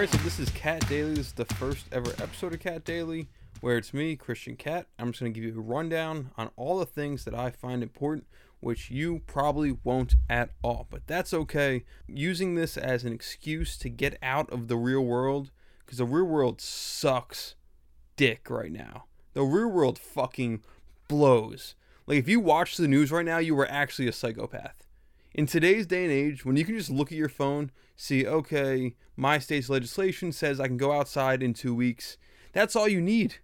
All right, so this is Cat Daily. This is the first ever episode of Cat Daily where it's me, Christian Katt. I'm just going to give you a rundown on all the things that I find important, which you probably won't at all. But that's okay. Using this as an excuse to get out of the real world because the real world sucks dick right now. The real world fucking blows. Like, if you watch the news right now, you are actually a psychopath. In today's day and age, when you can just look at your phone, see, okay, my state's legislation says I can go outside in two weeks, that's all you need.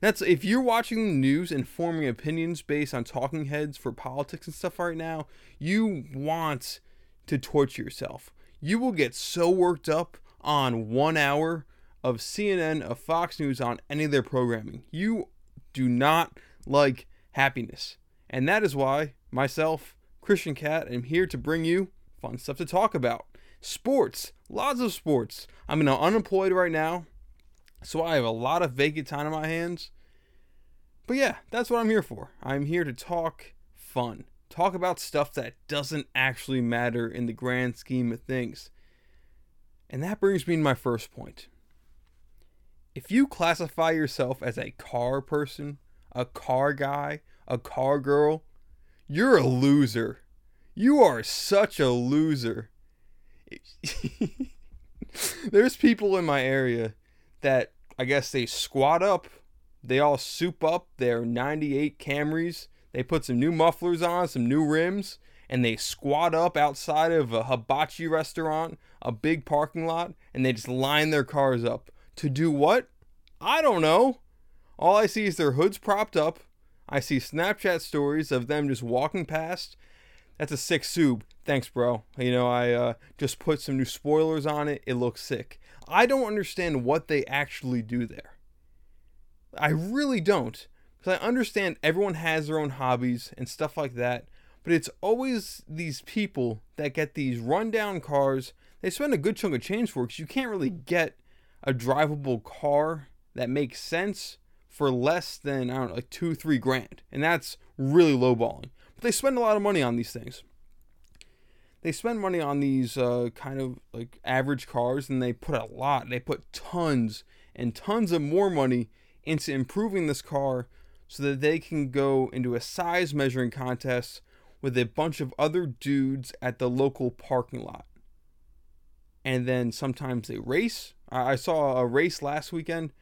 That's if you're watching the news and forming opinions based on talking heads for politics and stuff right now, you want to torture yourself. You will get so worked up on one hour of CNN, of Fox News, on any of their programming. You do not like happiness. And that is why myself, Christian Katt, am here to bring you fun stuff to talk about. Sports, lots of sports. I'm unemployed right now, so I have a lot of vacant time on my hands. But yeah, that's what I'm here for. I'm here to talk fun, talk about stuff that doesn't actually matter in the grand scheme of things. And that brings me to my first point. If you classify yourself as a car person, a car guy, a car girl, you're a loser. You are such a loser. There's people in my area that I guess they squat up, they all soup up their 98 Camrys, they put some new mufflers on, some new rims, and they squat up outside of a hibachi restaurant, a big parking lot, and they just line their cars up. To do what? I don't know. All I see is their hoods propped up. I see Snapchat stories of them just walking past. That's a sick sub. Thanks, bro. You know, I uh, just put some new spoilers on it. It looks sick. I don't understand what they actually do there. I really don't. Because I understand everyone has their own hobbies and stuff like that. But it's always these people that get these rundown cars. They spend a good chunk of change for because you can't really get a drivable car that makes sense for less than I don't know, like two, three grand, and that's really lowballing. But they spend a lot of money on these things. They spend money on these uh, kind of like average cars, and they put a lot. They put tons and tons of more money into improving this car so that they can go into a size measuring contest with a bunch of other dudes at the local parking lot. And then sometimes they race. I saw a race last weekend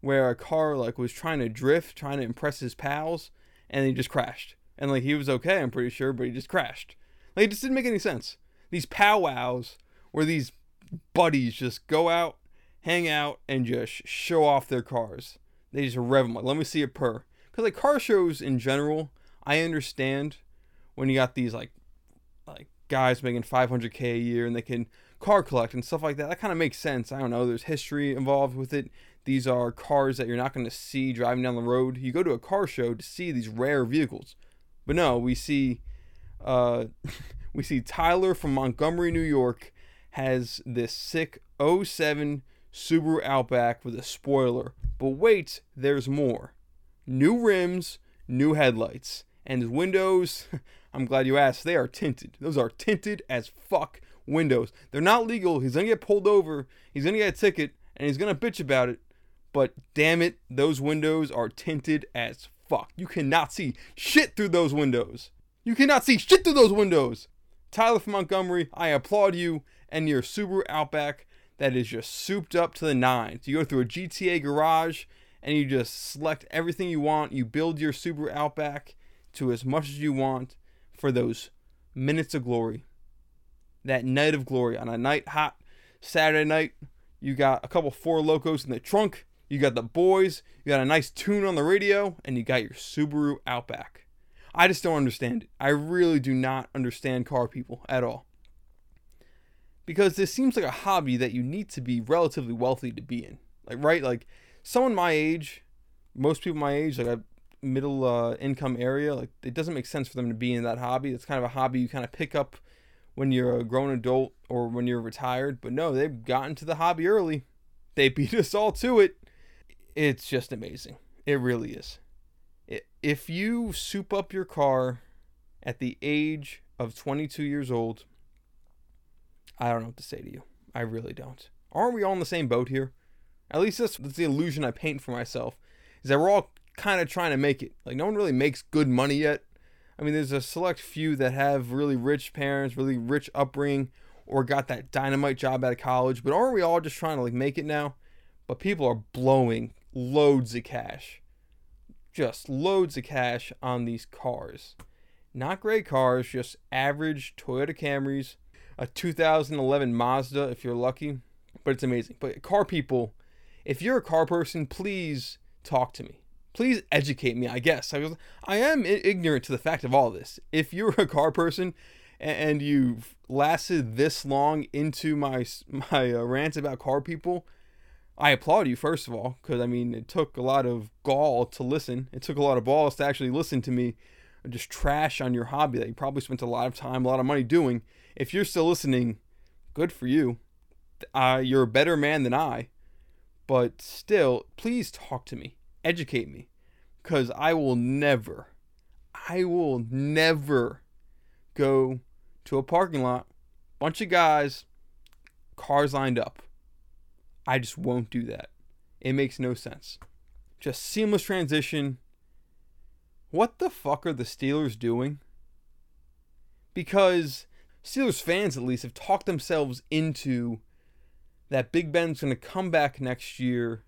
where a car like was trying to drift, trying to impress his pals, and he just crashed. And like he was okay, I'm pretty sure, but he just crashed. Like it just didn't make any sense. These powwows where these buddies just go out, hang out, and just show off their cars. They just rev them. Like, let me see a purr. Because like car shows in general, I understand when you got these like like guys making 500k a year and they can car collect and stuff like that. That kind of makes sense. I don't know. There's history involved with it. These are cars that you're not going to see driving down the road. You go to a car show to see these rare vehicles, but no, we see, uh, we see Tyler from Montgomery, New York, has this sick 07 Subaru Outback with a spoiler. But wait, there's more. New rims, new headlights, and his windows. I'm glad you asked. They are tinted. Those are tinted as fuck windows. They're not legal. He's gonna get pulled over. He's gonna get a ticket, and he's gonna bitch about it but damn it, those windows are tinted as fuck. You cannot see shit through those windows. You cannot see shit through those windows. Tyler from Montgomery, I applaud you and your Subaru Outback that is just souped up to the nines. You go through a GTA garage and you just select everything you want. You build your Subaru Outback to as much as you want for those minutes of glory. That night of glory on a night hot Saturday night. You got a couple Four Lokos in the trunk you got the boys, you got a nice tune on the radio, and you got your Subaru Outback. I just don't understand it. I really do not understand car people at all. Because this seems like a hobby that you need to be relatively wealthy to be in. Like, right? Like, someone my age, most people my age, like a middle uh, income area, like, it doesn't make sense for them to be in that hobby. It's kind of a hobby you kind of pick up when you're a grown adult or when you're retired. But no, they've gotten to the hobby early. They beat us all to it it's just amazing. It really is. If you soup up your car at the age of 22 years old, I don't know what to say to you. I really don't. Aren't we all in the same boat here? At least that's, that's the illusion I paint for myself. Is that we're all kind of trying to make it. Like no one really makes good money yet. I mean, there's a select few that have really rich parents, really rich upbringing, or got that dynamite job out of college. But aren't we all just trying to like make it now? But people are blowing loads of cash, just loads of cash on these cars. Not great cars, just average Toyota Camrys, a 2011 Mazda if you're lucky. But it's amazing. But car people, if you're a car person, please talk to me please educate me. I guess I was I am ignorant to the fact of all this. If you're a car person and you've lasted this long into my my uh, rants about car people, I applaud you first of all because I mean it took a lot of gall to listen. It took a lot of balls to actually listen to me just trash on your hobby that you probably spent a lot of time, a lot of money doing. If you're still listening, good for you. Uh, you're a better man than I. But still, please talk to me educate me because I will never, I will never go to a parking lot, bunch of guys, cars lined up. I just won't do that. It makes no sense. Just seamless transition. What the fuck are the Steelers doing? Because Steelers fans, at least, have talked themselves into that Big Ben's going to come back next year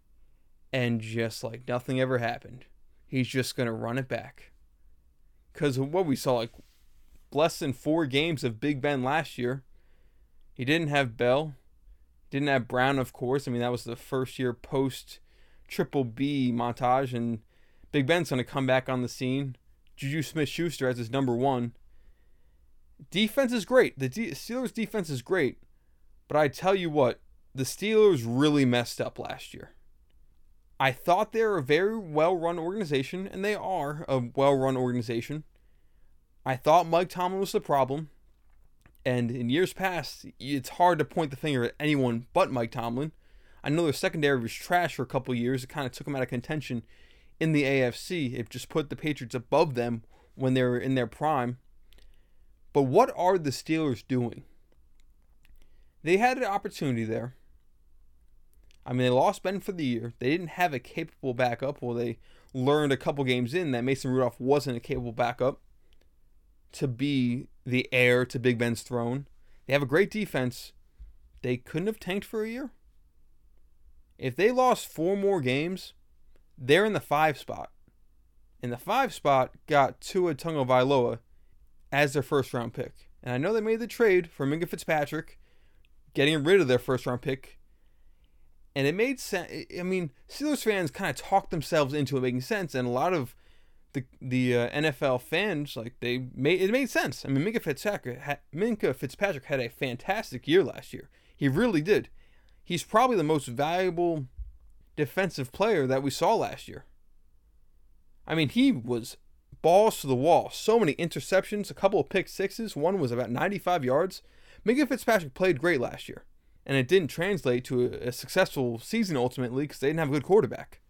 and just like nothing ever happened. He's just going to run it back. Because what we saw, like less than four games of Big Ben last year, he didn't have Bell, didn't have Brown, of course. I mean, that was the first year post Triple B montage, and Big Ben's going to come back on the scene. Juju Smith Schuster as his number one. Defense is great. The D- Steelers' defense is great. But I tell you what, the Steelers really messed up last year. I thought they were a very well run organization, and they are a well run organization. I thought Mike Tomlin was the problem. And in years past, it's hard to point the finger at anyone but Mike Tomlin. I know their secondary was trash for a couple years. It kind of took them out of contention in the AFC. It just put the Patriots above them when they were in their prime. But what are the Steelers doing? They had an opportunity there. I mean, they lost Ben for the year. They didn't have a capable backup. Well, they learned a couple games in that Mason Rudolph wasn't a capable backup to be the heir to Big Ben's throne. They have a great defense. They couldn't have tanked for a year. If they lost four more games, they're in the five spot. And the five spot got Tua Tagovailoa as their first round pick. And I know they made the trade for Minkah Fitzpatrick, getting rid of their first round pick and it made sense. I mean, Steelers fans kind of talked themselves into it making sense, and a lot of the the uh, NFL fans like they made it made sense. I mean, Minkah Fitzpatrick had, Minkah Fitzpatrick had a fantastic year last year. He really did. He's probably the most valuable defensive player that we saw last year. I mean, he was balls to the wall. So many interceptions, a couple of pick sixes. One was about 95 yards. Minkah Fitzpatrick played great last year and it didn't translate to a, a successful season ultimately because they didn't have a good quarterback.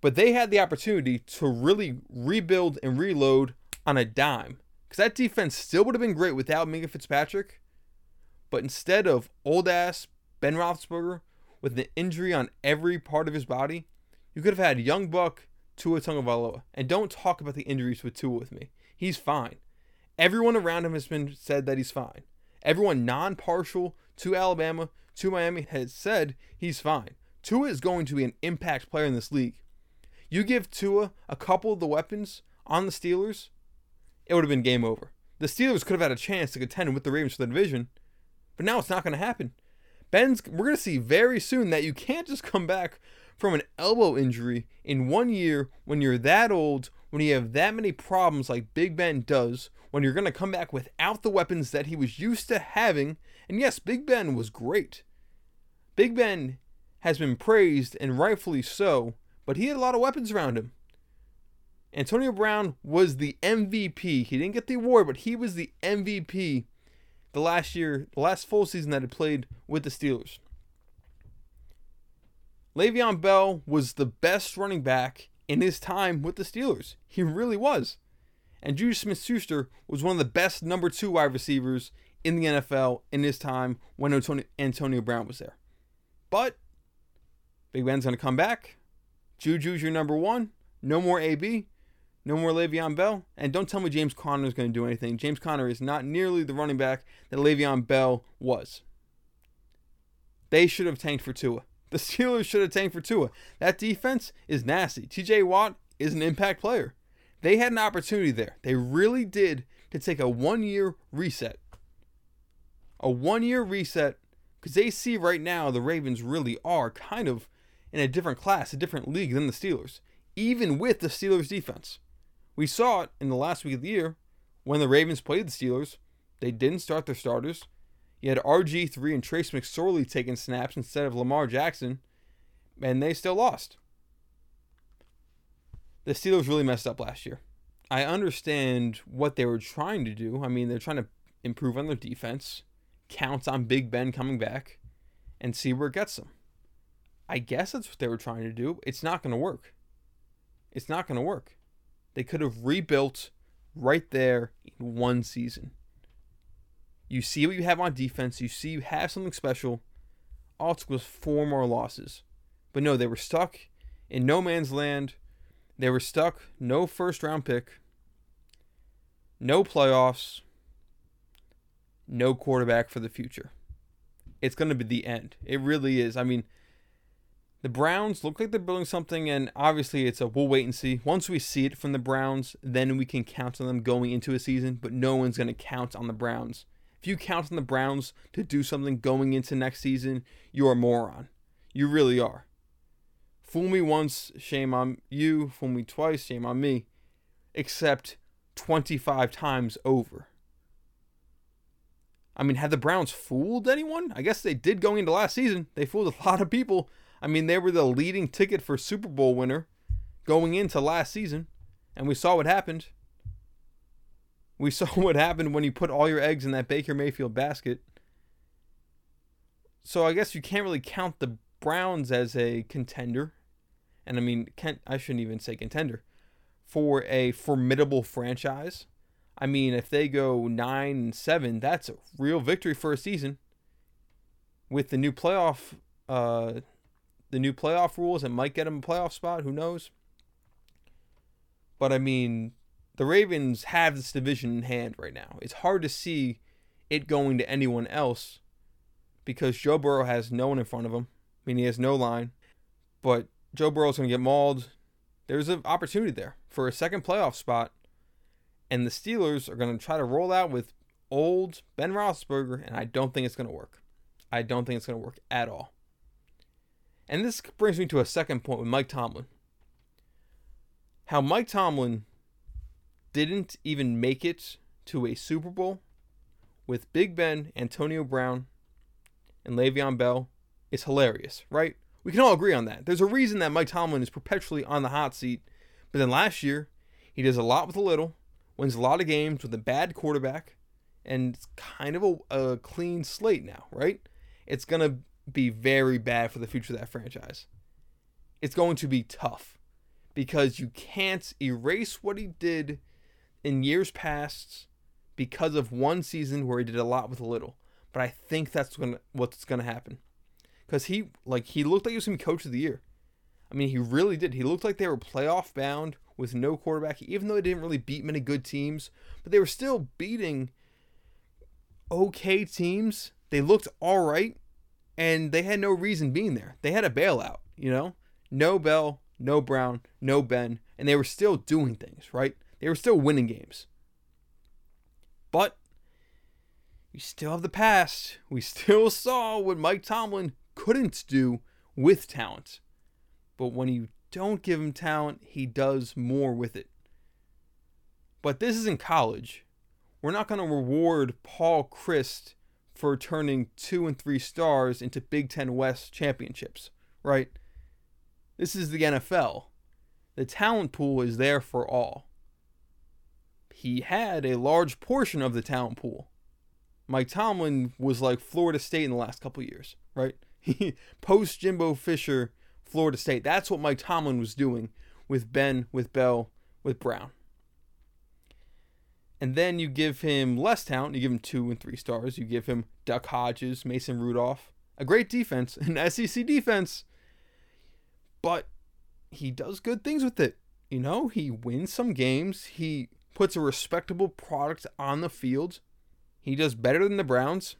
But they had the opportunity to really rebuild and reload on a dime because that defense still would have been great without Minkah Fitzpatrick. But instead of old ass Ben Roethlisberger with an injury on every part of his body, you could have had young Buck Tua Tagovailoa. And don't talk about the injuries with Tua with me. He's fine. Everyone around him has been said that he's fine. Everyone non-partial to Alabama, to Miami, has said he's fine. Tua is going to be an impact player in this league. You give Tua a couple of the weapons on the Steelers, it would have been game over. The Steelers could have had a chance to contend with the Ravens for the division, but now it's not going to happen. Ben's we're going to see very soon that you can't just come back from an elbow injury in one year when you're that old, when you have that many problems like Big Ben does, when you're going to come back without the weapons that he was used to having and yes, Big Ben was great. Big Ben has been praised, and rightfully so, but he had a lot of weapons around him. Antonio Brown was the MVP. He didn't get the award, but he was the MVP the last year, the last full season that he played with the Steelers. Le'Veon Bell was the best running back in his time with the Steelers. He really was. And Juju Smith Schuster was one of the best number two wide receivers in the NFL in his time when Antonio, Antonio Brown was there. But Big Ben's going to come back. Juju's your number one. No more AB. No more Le'Veon Bell. And don't tell me James Conner is going to do anything. James Conner is not nearly the running back that Le'Veon Bell was. They should have tanked for Tua. The Steelers should have tanked for Tua. That defense is nasty. TJ Watt is an impact player. They had an opportunity there. They really did to take a one year reset. A one year reset because they see right now the Ravens really are kind of in a different class, a different league than the Steelers, even with the Steelers defense. We saw it in the last week of the year when the Ravens played the Steelers. They didn't start their starters. You had RG3 and Trace McSorley taking snaps instead of Lamar Jackson, and they still lost. The Steelers really messed up last year. I understand what they were trying to do. I mean, they're trying to improve on their defense, count on Big Ben coming back, and see where it gets them. I guess that's what they were trying to do. It's not going to work. It's not going to work. They could have rebuilt right there in one season. You see what you have on defense. You see you have something special. All it was four more losses. But no, they were stuck in no man's land. They were stuck. No first round pick. No playoffs. No quarterback for the future. It's going to be the end. It really is. I mean, the Browns look like they're building something, and obviously it's a we'll wait and see. Once we see it from the Browns, then we can count on them going into a season, but no one's going to count on the Browns if you count on the Browns to do something going into next season, you're a moron. You really are. Fool me once, shame on you. Fool me twice, shame on me. Except 25 times over. I mean, had the Browns fooled anyone? I guess they did going into last season. They fooled a lot of people. I mean, they were the leading ticket for Super Bowl winner going into last season, and we saw what happened. We saw what happened when you put all your eggs in that Baker Mayfield basket. So I guess you can't really count the Browns as a contender. And I mean, can't, I shouldn't even say contender for a formidable franchise. I mean, if they go 9 and 7, that's a real victory for a season. With the new playoff uh the new playoff rules, it might get them a playoff spot, who knows? But I mean, the Ravens have this division in hand right now. It's hard to see it going to anyone else because Joe Burrow has no one in front of him. I mean, he has no line. But Joe Burrow's going to get mauled. There's an opportunity there for a second playoff spot. And the Steelers are going to try to roll out with old Ben Roethlisberger, and I don't think it's going to work. I don't think it's going to work at all. And this brings me to a second point with Mike Tomlin. How Mike Tomlin didn't even make it to a Super Bowl with Big Ben, Antonio Brown, and Le'Veon Bell is hilarious, right? We can all agree on that. There's a reason that Mike Tomlin is perpetually on the hot seat. But then last year, he does a lot with a little, wins a lot of games with a bad quarterback, and it's kind of a, a clean slate now, right? It's going to be very bad for the future of that franchise. It's going to be tough because you can't erase what he did in years past because of one season where he did a lot with a little. But I think that's gonna, what's going to happen. Because he like he looked like he was going to be coach of the year. I mean, he really did. He looked like they were playoff bound with no quarterback, even though they didn't really beat many good teams. But they were still beating okay teams. They looked all right, and they had no reason being there. They had a bailout, you know? No Bell, no Brown, no Ben, and they were still doing things, right? They were still winning games. But we still have the past. We still saw what Mike Tomlin couldn't do with talent. But when you don't give him talent, he does more with it. But this is in college. We're not going to reward Paul Chryst for turning two and three stars into Big Ten West championships, right? This is the NFL. The talent pool is there for all he had a large portion of the talent pool. Mike Tomlin was like Florida State in the last couple years, right? Post Jimbo Fisher, Florida State. That's what Mike Tomlin was doing with Ben, with Bell, with Brown. And then you give him less talent. You give him two and three stars. You give him Duck Hodges, Mason Rudolph, a great defense, an SEC defense, but he does good things with it. You know, he wins some games. He puts a respectable product on the field. He does better than the Browns,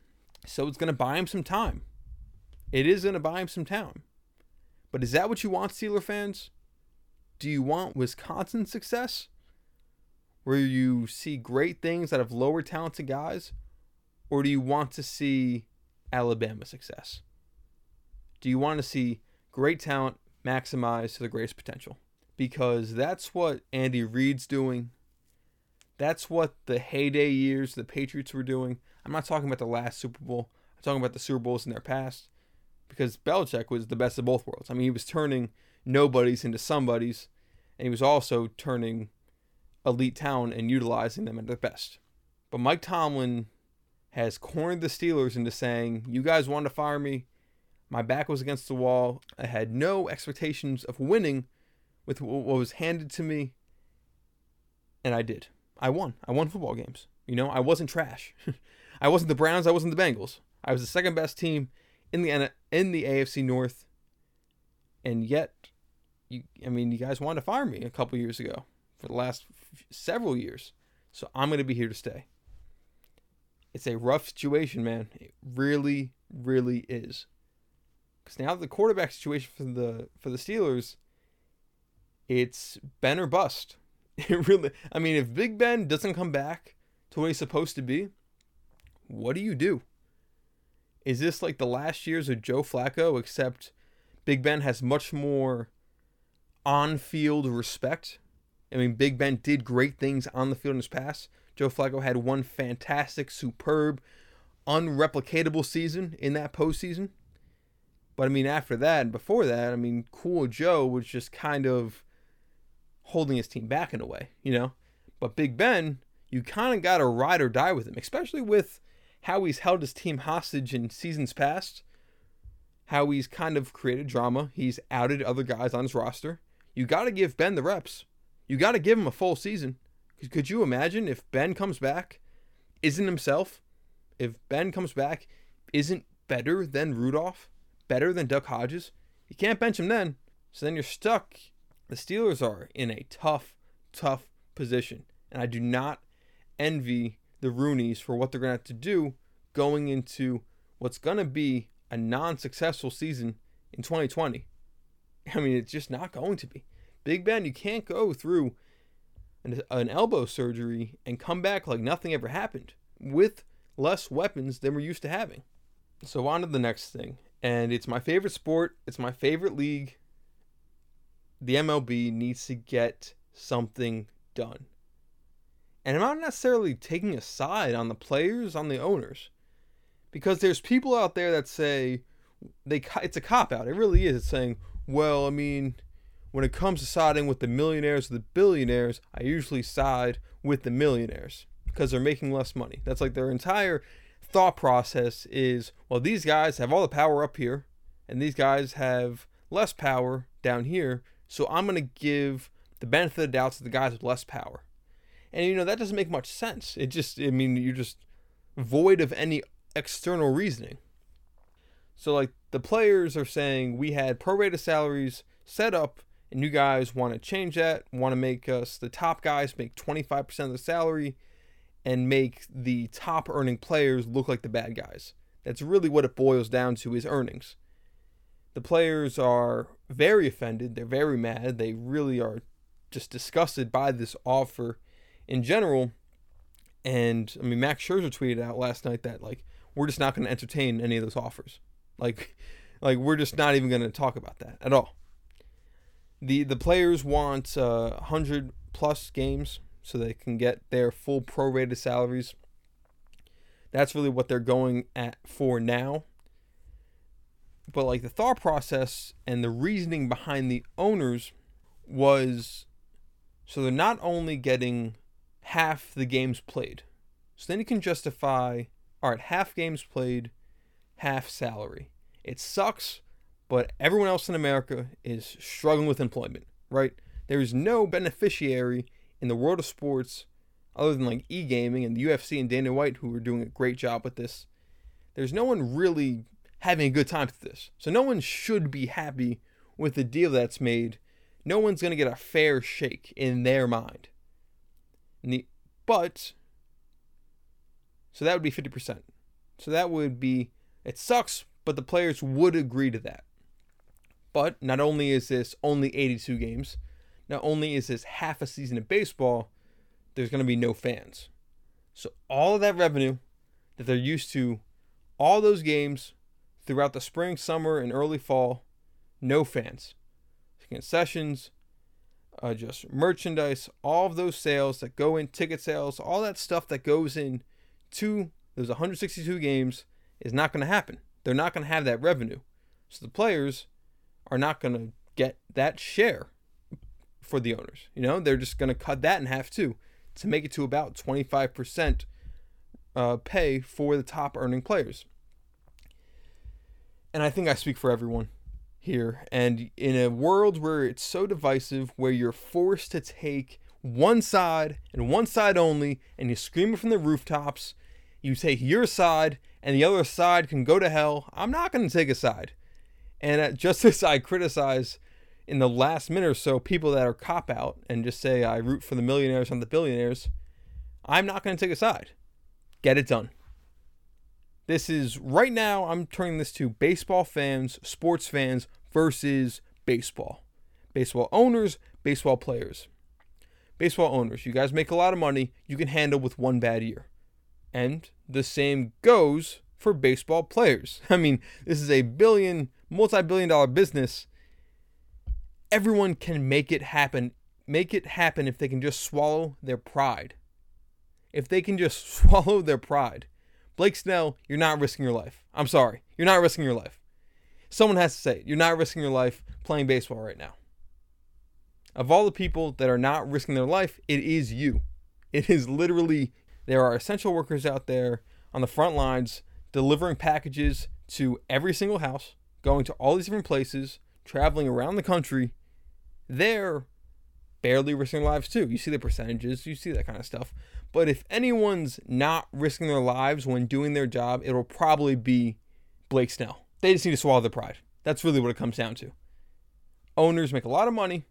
so it's going to buy him some time. It is going to buy him some time. But is that what you want, Steeler fans? Do you want Wisconsin success? Where you see great things out of lower talented guys? Or do you want to see Alabama success? Do you want to see great talent maximized to the greatest potential? Because that's what Andy Reid's doing. That's what the heyday years the Patriots were doing. I'm not talking about the last Super Bowl. I'm talking about the Super Bowls in their past. Because Belichick was the best of both worlds. I mean, he was turning nobodies into somebodies, and he was also turning elite talent and utilizing them at their best. But Mike Tomlin has cornered the Steelers into saying, You guys want to fire me? My back was against the wall. I had no expectations of winning with what was handed to me. And I did. I won. I won football games. You know, I wasn't trash. I wasn't the Browns. I wasn't the Bengals. I was the second best team in the in the AFC North. And yet, you, I mean, you guys wanted to fire me a couple years ago for the last several years. So I'm going to be here to stay it's a rough situation, man. It really, really is. Because now the quarterback situation for the for the Steelers, it's Ben or bust. It really. I mean, if Big Ben doesn't come back to what he's supposed to be, what do you do? Is this like the last years of Joe Flacco, except Big Ben has much more on-field respect? I mean, Big Ben did great things on the field in his past, Joe Flacco had one fantastic, superb, unreplicatable season in that postseason. But I mean, after that and before that, I mean, Cool Joe was just kind of holding his team back in a way, you know? But Big Ben, you kind of got to ride or die with him, especially with how he's held his team hostage in seasons past, how he's kind of created drama. He's outed other guys on his roster. You got to give Ben the reps. You got to give him a full season. Could you imagine if Ben comes back, isn't himself? If Ben comes back, isn't better than Rudolph, better than Duck Hodges? You can't bench him then. So then you're stuck. The Steelers are in a tough, tough position. And I do not envy the Rooneys for what they're going to have to do going into what's going to be a non successful season in 2020. I mean, it's just not going to be. Big Ben, you can't go through an, an elbow surgery and come back like nothing ever happened with less weapons than we're used to having. So, on to the next thing. And it's my favorite sport, it's my favorite league. The MLB needs to get something done. And I'm not necessarily taking a side on the players, on the owners, because there's people out there that say they it's a cop out. It really is. It's saying, well, I mean, when it comes to siding with the millionaires or the billionaires, I usually side with the millionaires because they're making less money. That's like their entire thought process is well, these guys have all the power up here, and these guys have less power down here, so I'm going to give the benefit of the doubt to the guys with less power. And you know, that doesn't make much sense. It just, I mean, you're just void of any external reasoning. So, like, the players are saying we had prorated salaries set up and you guys want to change that, want to make us the top guys make 25% of the salary and make the top earning players look like the bad guys. That's really what it boils down to is earnings. The players are very offended, they're very mad, they really are just disgusted by this offer in general. And I mean Max Scherzer tweeted out last night that like we're just not going to entertain any of those offers. Like like we're just not even going to talk about that at all the the players want uh, 100 plus games so they can get their full prorated salaries. That's really what they're going at for now. But like the thought process and the reasoning behind the owners was so they're not only getting half the games played. So then you can justify all right, half games played, half salary. It sucks but everyone else in America is struggling with employment, right? There is no beneficiary in the world of sports other than like e gaming and the UFC and Dana White, who are doing a great job with this. There's no one really having a good time with this. So no one should be happy with the deal that's made. No one's going to get a fair shake in their mind. The, but, so that would be 50%. So that would be, it sucks, but the players would agree to that. But not only is this only 82 games, not only is this half a season of baseball, there's going to be no fans. So all of that revenue that they're used to, all those games throughout the spring, summer, and early fall, no fans. Concessions, uh, just merchandise, all of those sales that go in, ticket sales, all that stuff that goes in to those 162 games is not going to happen. They're not going to have that revenue. So the players are not going to get that share for the owners. You know, they're just going to cut that in half too to make it to about 25% uh, pay for the top earning players. And I think I speak for everyone here. And in a world where it's so divisive, where you're forced to take one side and one side only, and you scream it from the rooftops, you take your side, and the other side can go to hell. I'm not going to take a side. And uh, just as I criticize in the last minute or so people that are cop out and just say I root for the millionaires and the billionaires, I'm not going to take a side. Get it done. This is right now, I'm turning this to baseball fans, sports fans versus baseball. Baseball owners, baseball players. Baseball owners, you guys make a lot of money, you can handle with one bad year. And the same goes for baseball players. I mean, this is a billion, multi billion dollar business everyone can make it happen. Make it happen if they can just swallow their pride. If they can just swallow their pride. Blake Snell, you're not risking your life. I'm sorry. You're not risking your life. Someone has to say it. You're not risking your life playing baseball right now. Of all the people that are not risking their life, it is you. It is literally, there are essential workers out there on the front lines delivering packages to every single house, going to all these different places, traveling around the country they're barely risking their lives too. You see the percentages, you see that kind of stuff. But if anyone's not risking their lives when doing their job, it'll probably be Blake Snell. They just need to swallow their pride. That's really what it comes down to. Owners make a lot of money,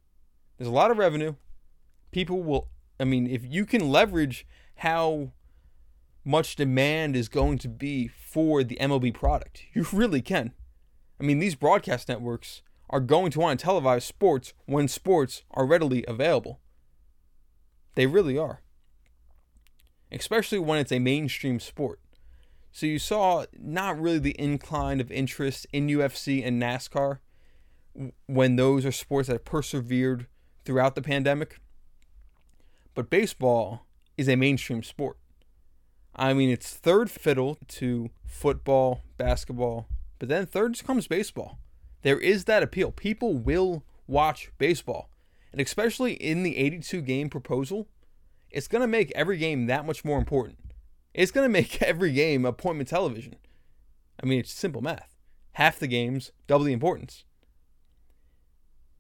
there's a lot of revenue. People will, I mean, if you can leverage how much demand is going to be for the MLB product, you really can. I mean, these broadcast networks are going to want to televise sports when sports are readily available. They really are. Especially when it's a mainstream sport. So you saw not really the incline of interest in UFC and NASCAR when those are sports that have persevered throughout the pandemic. But baseball is a mainstream sport. I mean, it's third fiddle to football, basketball, but then third comes baseball there is that appeal. People will watch baseball. And especially in the 82 game proposal, it's going to make every game that much more important. It's going to make every game appointment television. I mean, it's simple math. Half the games, double the importance.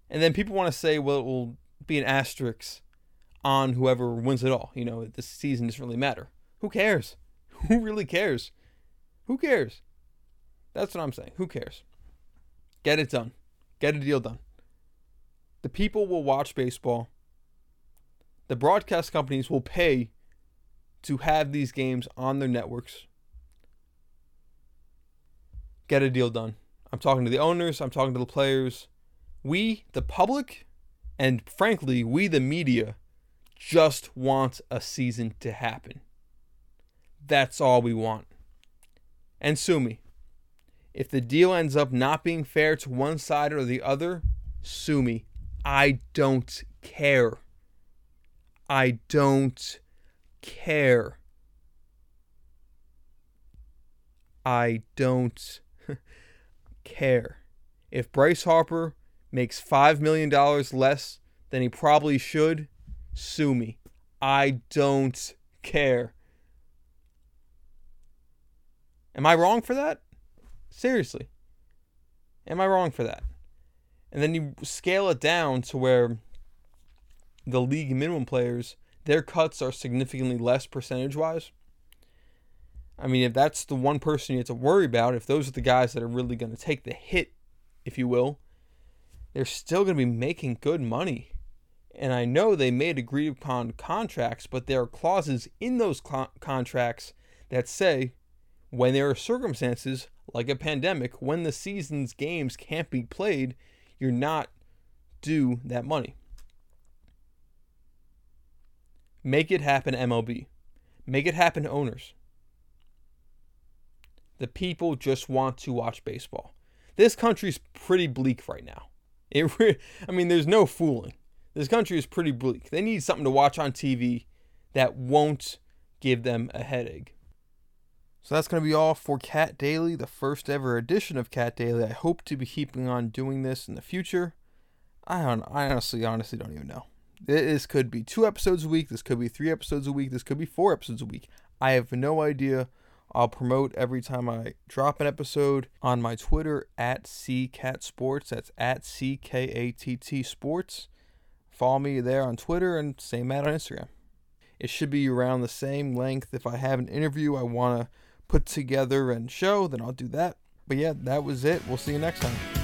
And then people want to say, well, it will be an asterisk on whoever wins it all. You know, this season doesn't really matter. Who cares? Who really cares? Who cares? That's what I'm saying. Who cares? Get it done. Get a deal done. The people will watch baseball. The broadcast companies will pay to have these games on their networks. Get a deal done. I'm talking to the owners, I'm talking to the players. We, the public, and frankly, we, the media, just want a season to happen. That's all we want. And sue me. If the deal ends up not being fair to one side or the other, sue me. I don't care. I don't care. I don't care. If Bryce Harper makes $5 million less than he probably should, sue me. I don't care. Am I wrong for that? Seriously. Am I wrong for that? And then you scale it down to where the league minimum players, their cuts are significantly less percentage wise. I mean, if that's the one person you have to worry about, if those are the guys that are really going to take the hit, if you will, they're still going to be making good money. And I know they made agreed upon contracts, but there are clauses in those cl- contracts that say when there are circumstances like a pandemic, when the season's games can't be played, you're not due that money. Make it happen, MLB. Make it happen, owners. The people just want to watch baseball. This country's pretty bleak right now. It, re- I mean, there's no fooling. This country is pretty bleak. They need something to watch on TV that won't give them a headache. So that's going to be all for Cat Daily, the first ever edition of Cat Daily. I hope to be keeping on doing this in the future. I don't. I honestly, honestly don't even know. This could be two episodes a week. This could be three episodes a week. This could be four episodes a week. I have no idea. I'll promote every time I drop an episode on my Twitter at CKattSports. That's at C K A T T Sports. Follow me there on Twitter and same at on Instagram. It should be around the same length. If I have an interview I want to put together and show, then I'll do that. But yeah, that was it. We'll see you next time.